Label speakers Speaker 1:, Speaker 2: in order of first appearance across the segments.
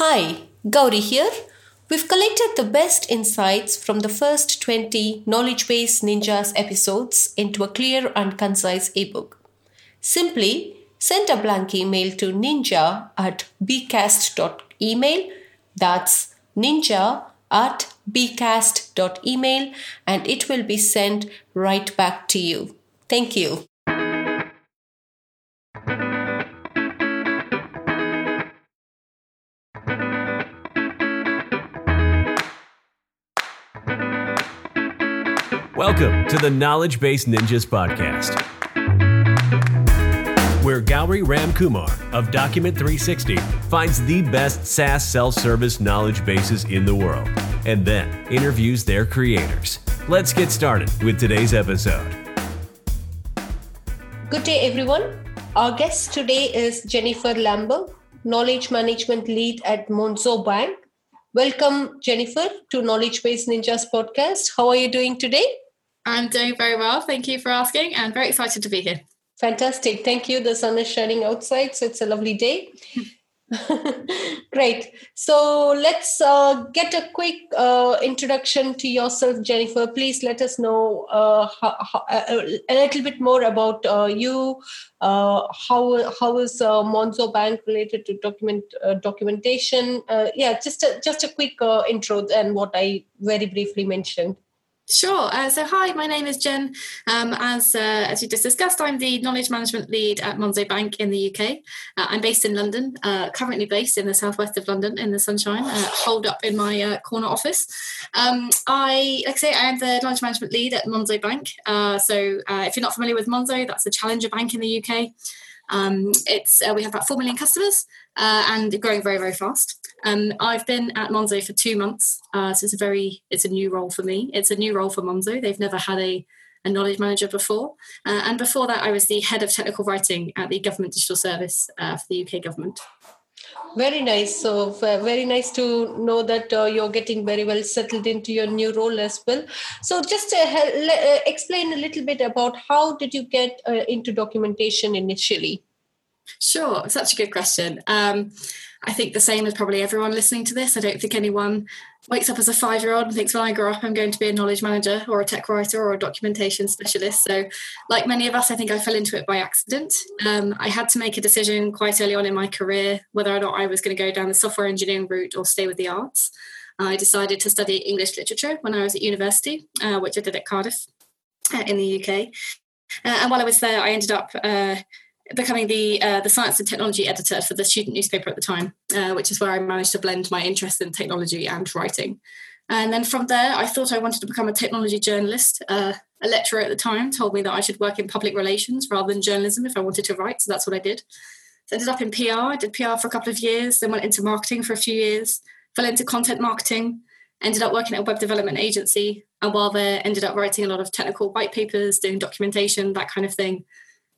Speaker 1: Hi, Gauri here. We've collected the best insights from the first 20 Knowledge Base Ninjas episodes into a clear and concise ebook. Simply send a blank email to ninja at bcast.email. That's ninja at bcast.email and it will be sent right back to you. Thank you.
Speaker 2: Welcome to the Knowledge Base Ninjas podcast, where Gauri Ramkumar of Document 360 finds the best SaaS self service knowledge bases in the world and then interviews their creators. Let's get started with today's episode.
Speaker 1: Good day, everyone. Our guest today is Jennifer Lambert, Knowledge Management Lead at Monzo Bank. Welcome, Jennifer, to Knowledge Base Ninjas podcast. How are you doing today?
Speaker 3: I'm doing very well. Thank you for asking and very excited to be here.
Speaker 1: Fantastic. Thank you. The sun is shining outside, so it's a lovely day. Great. So let's uh, get a quick uh, introduction to yourself, Jennifer. Please let us know uh, how, how, uh, a little bit more about uh, you. Uh, how how is Monzo Bank related to document documentation? yeah, just a, just a quick intro and what I very briefly mentioned.
Speaker 3: Sure. Uh, so, hi, my name is Jen. Um, as uh, as you just discussed, I'm the knowledge management lead at Monzo Bank in the UK. Uh, I'm based in London, uh, currently based in the southwest of London in the sunshine, uh, holed up in my uh, corner office. Um, I, like I say, I am the knowledge management lead at Monzo Bank. so, if you're not familiar with Monzo, that's the challenger bank in the UK. Um, it's we have about four million customers and growing very very fast. Um, I've been at Monzo for two months, uh, so it's a very it's a new role for me. It's a new role for Monzo. They've never had a, a knowledge manager before, uh, and before that, I was the head of technical writing at the Government Digital Service uh, for the UK government.
Speaker 1: Very nice. So very nice to know that uh, you're getting very well settled into your new role as well. So just uh, uh, explain a little bit about how did you get into documentation initially?
Speaker 3: Sure, such a good question. Um, I think the same as probably everyone listening to this. I don't think anyone wakes up as a five year old and thinks, when I grow up, I'm going to be a knowledge manager or a tech writer or a documentation specialist. So, like many of us, I think I fell into it by accident. Um, I had to make a decision quite early on in my career whether or not I was going to go down the software engineering route or stay with the arts. I decided to study English literature when I was at university, uh, which I did at Cardiff uh, in the UK. Uh, and while I was there, I ended up uh, becoming the uh, the science and technology editor for the student newspaper at the time, uh, which is where I managed to blend my interest in technology and writing. And then from there, I thought I wanted to become a technology journalist. Uh, a lecturer at the time told me that I should work in public relations rather than journalism if I wanted to write. So that's what I did. So I ended up in PR. I did PR for a couple of years, then went into marketing for a few years, fell into content marketing, ended up working at a web development agency. And while there, ended up writing a lot of technical white papers, doing documentation, that kind of thing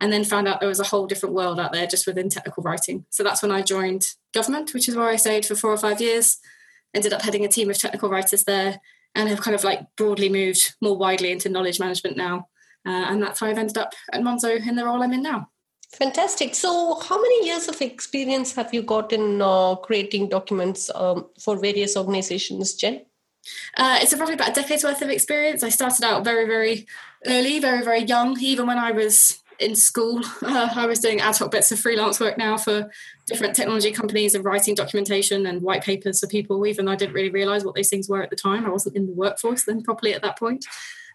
Speaker 3: and then found out there was a whole different world out there just within technical writing. So that's when I joined government, which is where I stayed for four or five years. Ended up heading a team of technical writers there and have kind of like broadly moved more widely into knowledge management now. Uh, and that's how I've ended up at Monzo in the role I'm in now.
Speaker 1: Fantastic. So, how many years of experience have you got in uh, creating documents um, for various organizations, Jen?
Speaker 3: Uh, it's probably about a decade's worth of experience. I started out very, very early, very, very young. Even when I was in school. Uh, I was doing ad hoc bits of freelance work now for different technology companies and writing documentation and white papers for people, even though I didn't really realize what those things were at the time. I wasn't in the workforce then properly at that point.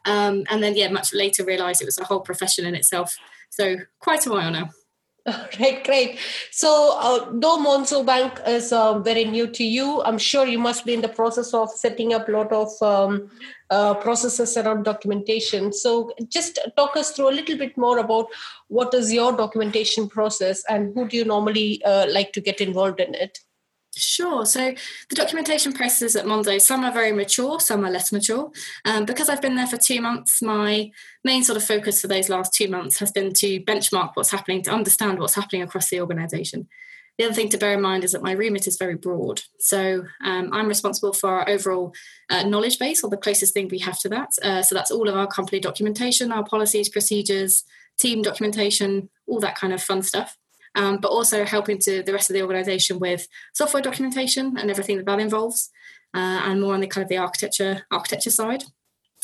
Speaker 3: Um, and then, yeah, much later realized it was a whole profession in itself. So, quite a while now.
Speaker 1: Right, great. So, uh, though Monzo Bank is uh, very new to you, I'm sure you must be in the process of setting up a lot of um, uh, processes around documentation. So, just talk us through a little bit more about what is your documentation process and who do you normally uh, like to get involved in it?
Speaker 3: Sure. So the documentation processes at Monzo, some are very mature, some are less mature. Um, because I've been there for two months, my main sort of focus for those last two months has been to benchmark what's happening, to understand what's happening across the organisation. The other thing to bear in mind is that my remit is very broad. So um, I'm responsible for our overall uh, knowledge base, or the closest thing we have to that. Uh, so that's all of our company documentation, our policies, procedures, team documentation, all that kind of fun stuff. Um, but also helping to the rest of the organization with software documentation and everything that that involves, uh, and more on the kind of the architecture architecture side.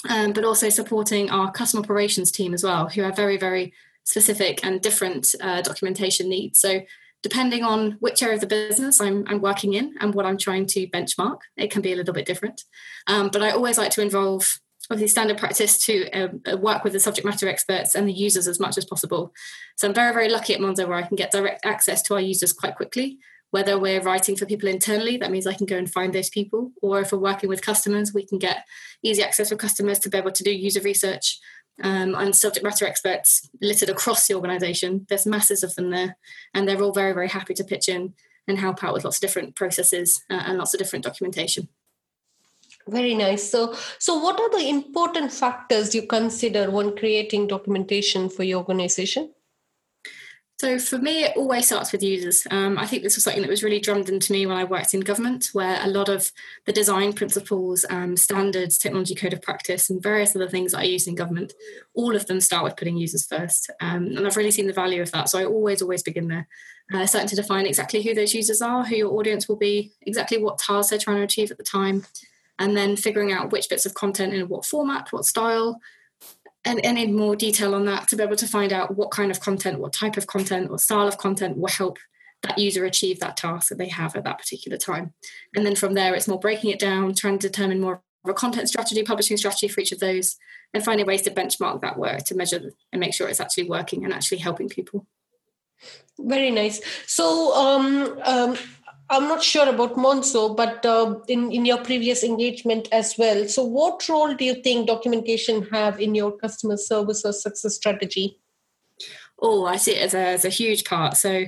Speaker 3: Um, but also supporting our customer operations team as well, who have very, very specific and different uh, documentation needs. So depending on which area of the business I'm, I'm, working in and what I'm trying to benchmark, it can be a little bit different. Um, but I always like to involve obviously standard practice to uh, work with the subject matter experts and the users as much as possible. So I'm very, very lucky at Monzo where I can get direct access to our users quite quickly. Whether we're writing for people internally, that means I can go and find those people, or if we're working with customers, we can get easy access for customers to be able to do user research um, and subject matter experts littered across the organisation. There's masses of them there, and they're all very, very happy to pitch in and help out with lots of different processes uh, and lots of different documentation.
Speaker 1: Very nice. So, so what are the important factors you consider when creating documentation for your organization?
Speaker 3: So for me, it always starts with users. Um, I think this was something that was really drummed into me when I worked in government, where a lot of the design principles, um, standards, technology code of practice, and various other things that I use in government, all of them start with putting users first. Um, and I've really seen the value of that. So I always, always begin there, uh, starting to define exactly who those users are, who your audience will be, exactly what tasks they're trying to achieve at the time, and then figuring out which bits of content in what format, what style, and any more detail on that to be able to find out what kind of content, what type of content, what style of content will help that user achieve that task that they have at that particular time. And then from there, it's more breaking it down, trying to determine more of a content strategy, publishing strategy for each of those, and finding ways to benchmark that work to measure and make sure it's actually working and actually helping people.
Speaker 1: Very nice. So, um, um, I'm not sure about Monzo, but uh, in, in your previous engagement as well. So, what role do you think documentation have in your customer service or success strategy?
Speaker 3: Oh, I see it as a, as a huge part. So,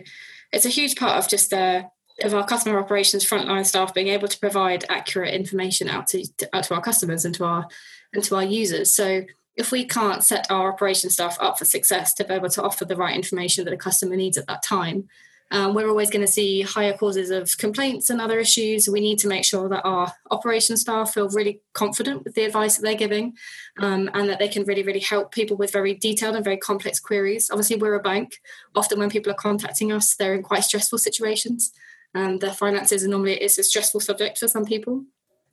Speaker 3: it's a huge part of just uh, of our customer operations frontline staff being able to provide accurate information out to, out to our customers and to our and to our users. So, if we can't set our operations staff up for success to be able to offer the right information that a customer needs at that time, um, we're always going to see higher causes of complaints and other issues. We need to make sure that our operation staff feel really confident with the advice that they're giving um, and that they can really, really help people with very detailed and very complex queries. Obviously, we're a bank. Often, when people are contacting us, they're in quite stressful situations. Um, their finances are normally it's a stressful subject for some people.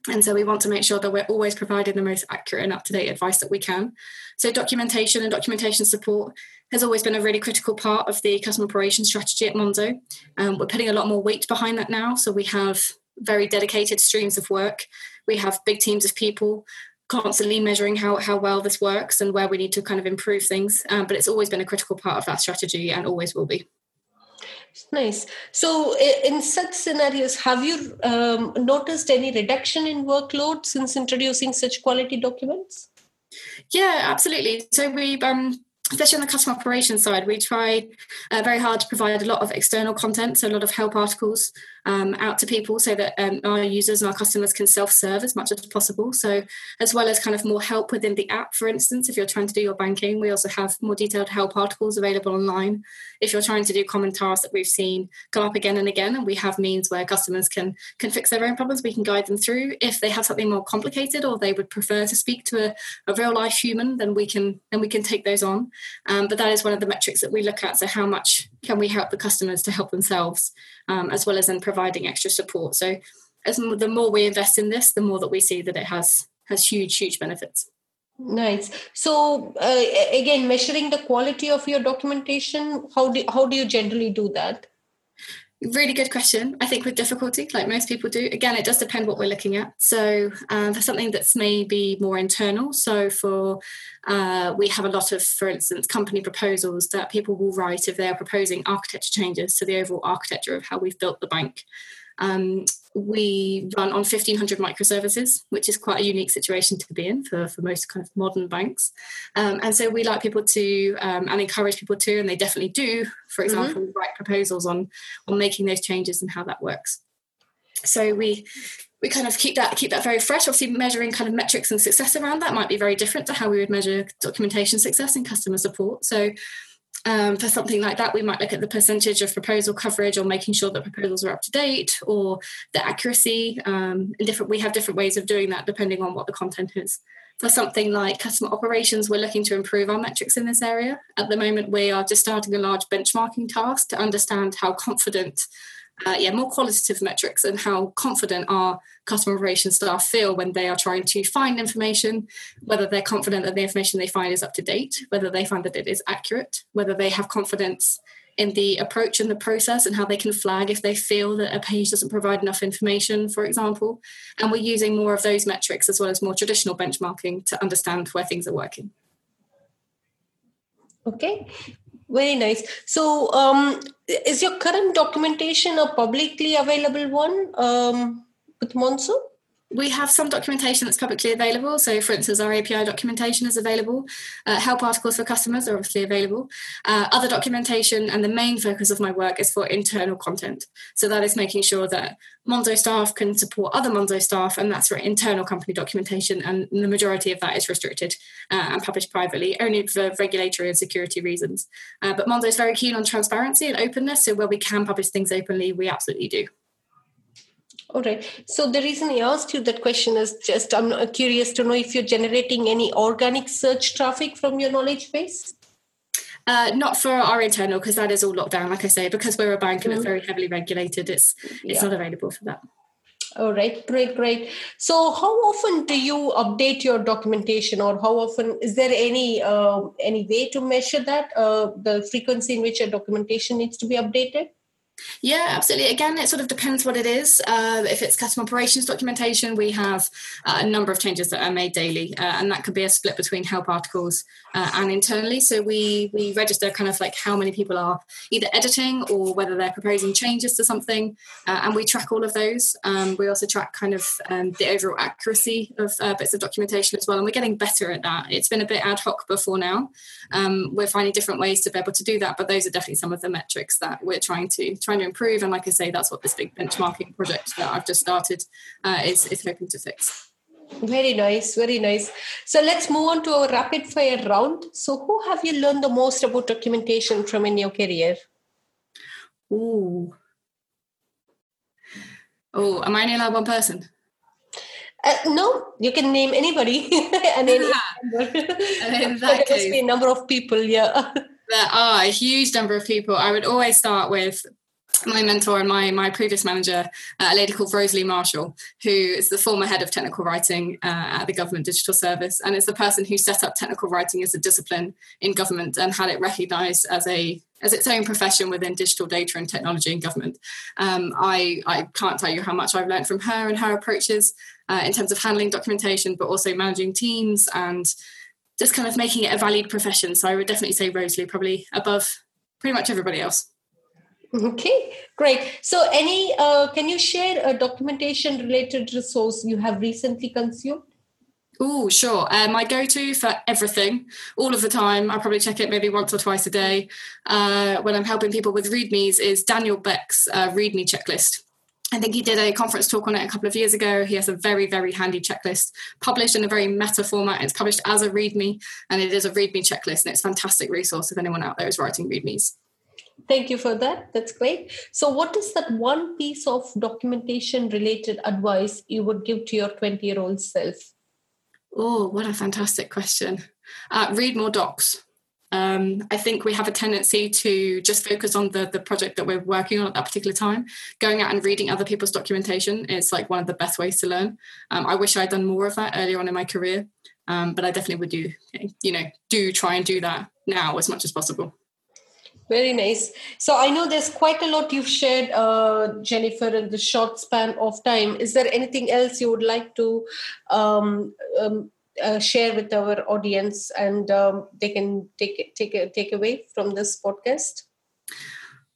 Speaker 3: And so we want to make sure that we're always providing the most accurate and up to date advice that we can. So, documentation and documentation support has always been a really critical part of the customer operations strategy at Monzo. Um, we're putting a lot more weight behind that now. So, we have very dedicated streams of work, we have big teams of people constantly measuring how, how well this works and where we need to kind of improve things. Um, but it's always been a critical part of that strategy and always will be.
Speaker 1: Nice. So, in such scenarios, have you um, noticed any reduction in workload since introducing such quality documents?
Speaker 3: Yeah, absolutely. So we um, especially on the customer operations side, we try uh, very hard to provide a lot of external content, so a lot of help articles um, out to people so that um, our users and our customers can self-serve as much as possible. So as well as kind of more help within the app, for instance, if you're trying to do your banking, we also have more detailed help articles available online. If you're trying to do common tasks that we've seen come up again and again, and we have means where customers can can fix their own problems, we can guide them through. If they have something more complicated or they would prefer to speak to a, a real life human, then we can then we can take those on. Um, but that is one of the metrics that we look at. So how much can we help the customers to help themselves, um, as well as in providing extra support. So as the more we invest in this, the more that we see that it has has huge, huge benefits.
Speaker 1: Nice. So uh, again, measuring the quality of your documentation, how do how do you generally do that?
Speaker 3: Really good question. I think with difficulty, like most people do. Again, it does depend what we're looking at. So um, for something that's maybe more internal. So for uh, we have a lot of, for instance, company proposals that people will write if they're proposing architecture changes to the overall architecture of how we've built the bank. Um, we run on 1500 microservices, which is quite a unique situation to be in for, for most kind of modern banks. Um, and so we like people to um, and encourage people to, and they definitely do, for mm-hmm. example, mm-hmm. write proposals on on making those changes and how that works. So we we kind of keep that keep that very fresh. Obviously, measuring kind of metrics and success around that might be very different to how we would measure documentation success and customer support. So um, for something like that, we might look at the percentage of proposal coverage or making sure that proposals are up to date or the accuracy. Um, and different, we have different ways of doing that depending on what the content is. for something like customer operations, we're looking to improve our metrics in this area. At the moment, we are just starting a large benchmarking task to understand how confident, uh, yeah, more qualitative metrics and how confident our customer operations staff feel when they are trying to find information, whether they're confident that the information they find is up to date, whether they find that it is accurate, whether they have confidence in the approach and the process and how they can flag if they feel that a page doesn't provide enough information, for example. And we're using more of those metrics as well as more traditional benchmarking to understand where things are working.
Speaker 1: Okay, very nice. So, um, is your current documentation a publicly available one um, with Monzo?
Speaker 3: We have some documentation that's publicly available. So, for instance, our API documentation is available. Uh, help articles for customers are obviously available. Uh, other documentation, and the main focus of my work is for internal content. So, that is making sure that Monzo staff can support other Monzo staff, and that's for internal company documentation. And the majority of that is restricted uh, and published privately, only for regulatory and security reasons. Uh, but Monzo is very keen on transparency and openness. So, where we can publish things openly, we absolutely do.
Speaker 1: All right. So the reason I asked you that question is just I'm curious to know if you're generating any organic search traffic from your knowledge base.
Speaker 3: Uh, not for our internal because that is all locked down. Like I say, because we're a bank and mm-hmm. it's very heavily regulated, it's it's yeah. not available for that.
Speaker 1: All right, great, great. So, how often do you update your documentation, or how often is there any uh, any way to measure that uh, the frequency in which your documentation needs to be updated?
Speaker 3: Yeah, absolutely. Again, it sort of depends what it is. Uh, if it's customer operations documentation, we have uh, a number of changes that are made daily, uh, and that could be a split between help articles uh, and internally. So we we register kind of like how many people are either editing or whether they're proposing changes to something, uh, and we track all of those. Um, we also track kind of um, the overall accuracy of uh, bits of documentation as well, and we're getting better at that. It's been a bit ad hoc before now. Um, we're finding different ways to be able to do that, but those are definitely some of the metrics that we're trying to trying to improve. And like I say, that's what this big benchmarking project that I've just started uh, is, is hoping to fix.
Speaker 1: Very nice, very nice. So let's move on to our rapid fire round. So, who have you learned the most about documentation from in your career?
Speaker 3: Ooh. Oh, am I only allowed one person?
Speaker 1: Uh, no, you can name anybody and any number. that there must be a number of people, yeah.
Speaker 3: There are a huge number of people. I would always start with my mentor and my my previous manager, uh, a lady called Rosalie Marshall, who is the former head of technical writing uh, at the Government Digital Service, and is the person who set up technical writing as a discipline in government and had it recognised as a as its own profession within digital data and technology in government. Um, I I can't tell you how much I've learned from her and her approaches uh, in terms of handling documentation, but also managing teams and just kind of making it a valued profession. So I would definitely say Rosalie probably above pretty much everybody else.
Speaker 1: Okay, great. So, any uh, can you share a documentation related resource you have recently consumed?
Speaker 3: Oh, sure. Uh, my go to for everything, all of the time, I probably check it maybe once or twice a day uh, when I'm helping people with READMEs, is Daniel Beck's uh, README checklist. I think he did a conference talk on it a couple of years ago. He has a very, very handy checklist published in a very meta format. It's published as a README and it is a README checklist and it's a fantastic resource if anyone out there is writing READMEs.
Speaker 1: Thank you for that. That's great. So, what is that one piece of documentation related advice you would give to your 20 year old self?
Speaker 3: Oh, what a fantastic question. Uh, read more docs. Um, I think we have a tendency to just focus on the, the project that we're working on at that particular time. Going out and reading other people's documentation is like one of the best ways to learn. Um, I wish I'd done more of that earlier on in my career, um, but I definitely would do, you know, do try and do that now as much as possible.
Speaker 1: Very nice. So I know there's quite a lot you've shared, uh, Jennifer, in the short span of time. Is there anything else you would like to um, um, uh, share with our audience, and um, they can take take take away from this podcast?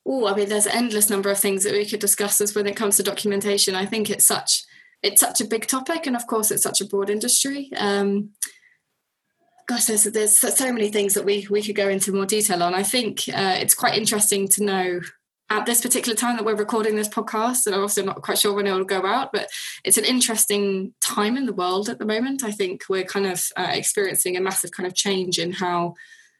Speaker 3: Oh, I mean, there's an endless number of things that we could discuss as when it comes to documentation. I think it's such it's such a big topic, and of course, it's such a broad industry. Um, gosh, there's, there's so many things that we we could go into more detail on. I think uh, it's quite interesting to know at this particular time that we're recording this podcast, and I'm also not quite sure when it will go out, but it's an interesting time in the world at the moment. I think we're kind of uh, experiencing a massive kind of change in how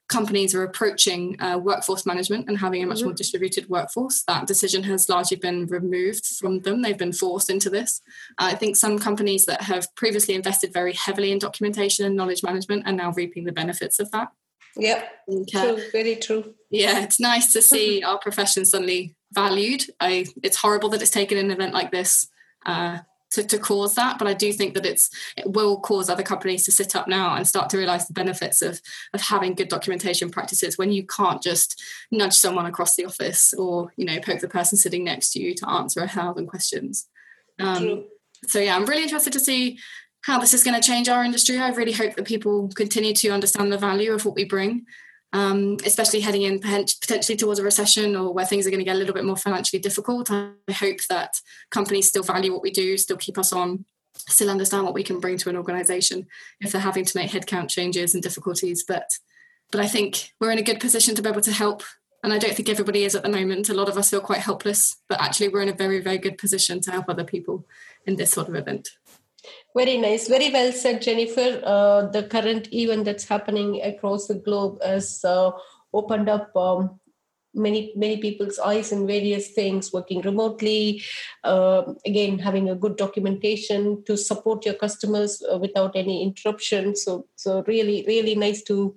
Speaker 3: companies are approaching uh, workforce management and having a much mm-hmm. more distributed workforce. That decision has largely been removed from them. They've been forced into this. Uh, I think some companies that have previously invested very heavily in documentation and knowledge management are now reaping the benefits of that.
Speaker 1: Yep, true, very true.
Speaker 3: Yeah, it's nice to see our profession suddenly valued. I, it's horrible that it's taken an event like this uh, to, to cause that. But I do think that it's it will cause other companies to sit up now and start to realize the benefits of of having good documentation practices when you can't just nudge someone across the office or you know poke the person sitting next to you to answer a thousand questions. Um, so yeah, I'm really interested to see how this is going to change our industry. I really hope that people continue to understand the value of what we bring um, especially heading in potentially towards a recession or where things are going to get a little bit more financially difficult. I hope that companies still value what we do, still keep us on, still understand what we can bring to an organization if they're having to make headcount changes and difficulties. But but I think we're in a good position to be able to help. And I don't think everybody is at the moment. A lot of us feel quite helpless, but actually we're in a very, very good position to help other people in this sort of event.
Speaker 1: Very nice. Very well said, Jennifer. Uh, the current event that's happening across the globe has uh, opened up um, many many people's eyes in various things working remotely uh, again having a good documentation to support your customers uh, without any interruption so so really really nice to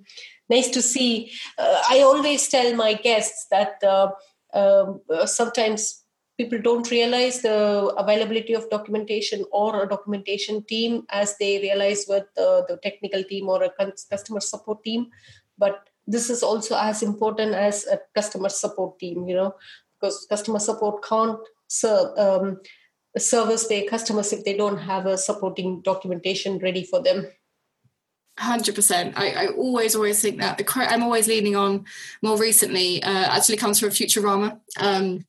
Speaker 1: nice to see uh, i always tell my guests that uh, um, sometimes people don't realize the availability of documentation or a documentation team as they realize with the, technical team or a customer support team but this is also as important as a customer support team you know because customer support can't serve um, service their customers if they don't have a supporting documentation ready for them
Speaker 3: Hundred percent. I, I always, always think that the quote I'm always leaning on more recently uh, actually comes from Futurama. Um,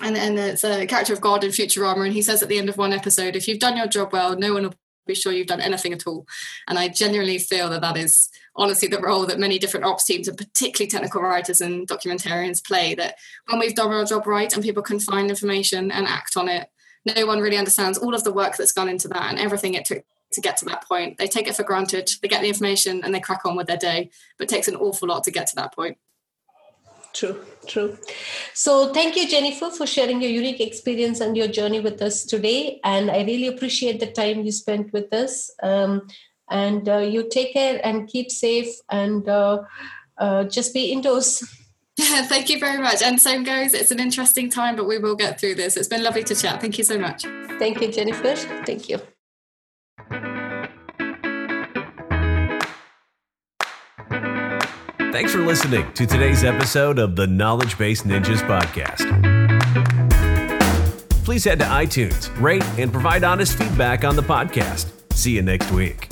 Speaker 3: and and it's a character of God in Futurama, and he says at the end of one episode, "If you've done your job well, no one will be sure you've done anything at all." And I genuinely feel that that is honestly the role that many different ops teams, and particularly technical writers and documentarians, play. That when we've done our job right and people can find information and act on it, no one really understands all of the work that's gone into that and everything it took to get to that point. They take it for granted. They get the information and they crack on with their day, but it takes an awful lot to get to that point.
Speaker 1: True, true. So, thank you, Jennifer, for sharing your unique experience and your journey with us today. And I really appreciate the time you spent with us. Um, and uh, you take care and keep safe and uh, uh, just be indoors.
Speaker 3: Thank you very much. And same goes. It's an interesting time, but we will get through this. It's been lovely to chat. Thank you so much.
Speaker 1: Thank you, Jennifer. Thank you.
Speaker 2: Thanks for listening to today's episode of the Knowledge Base Ninjas podcast. Please head to iTunes, rate, and provide honest feedback on the podcast. See you next week.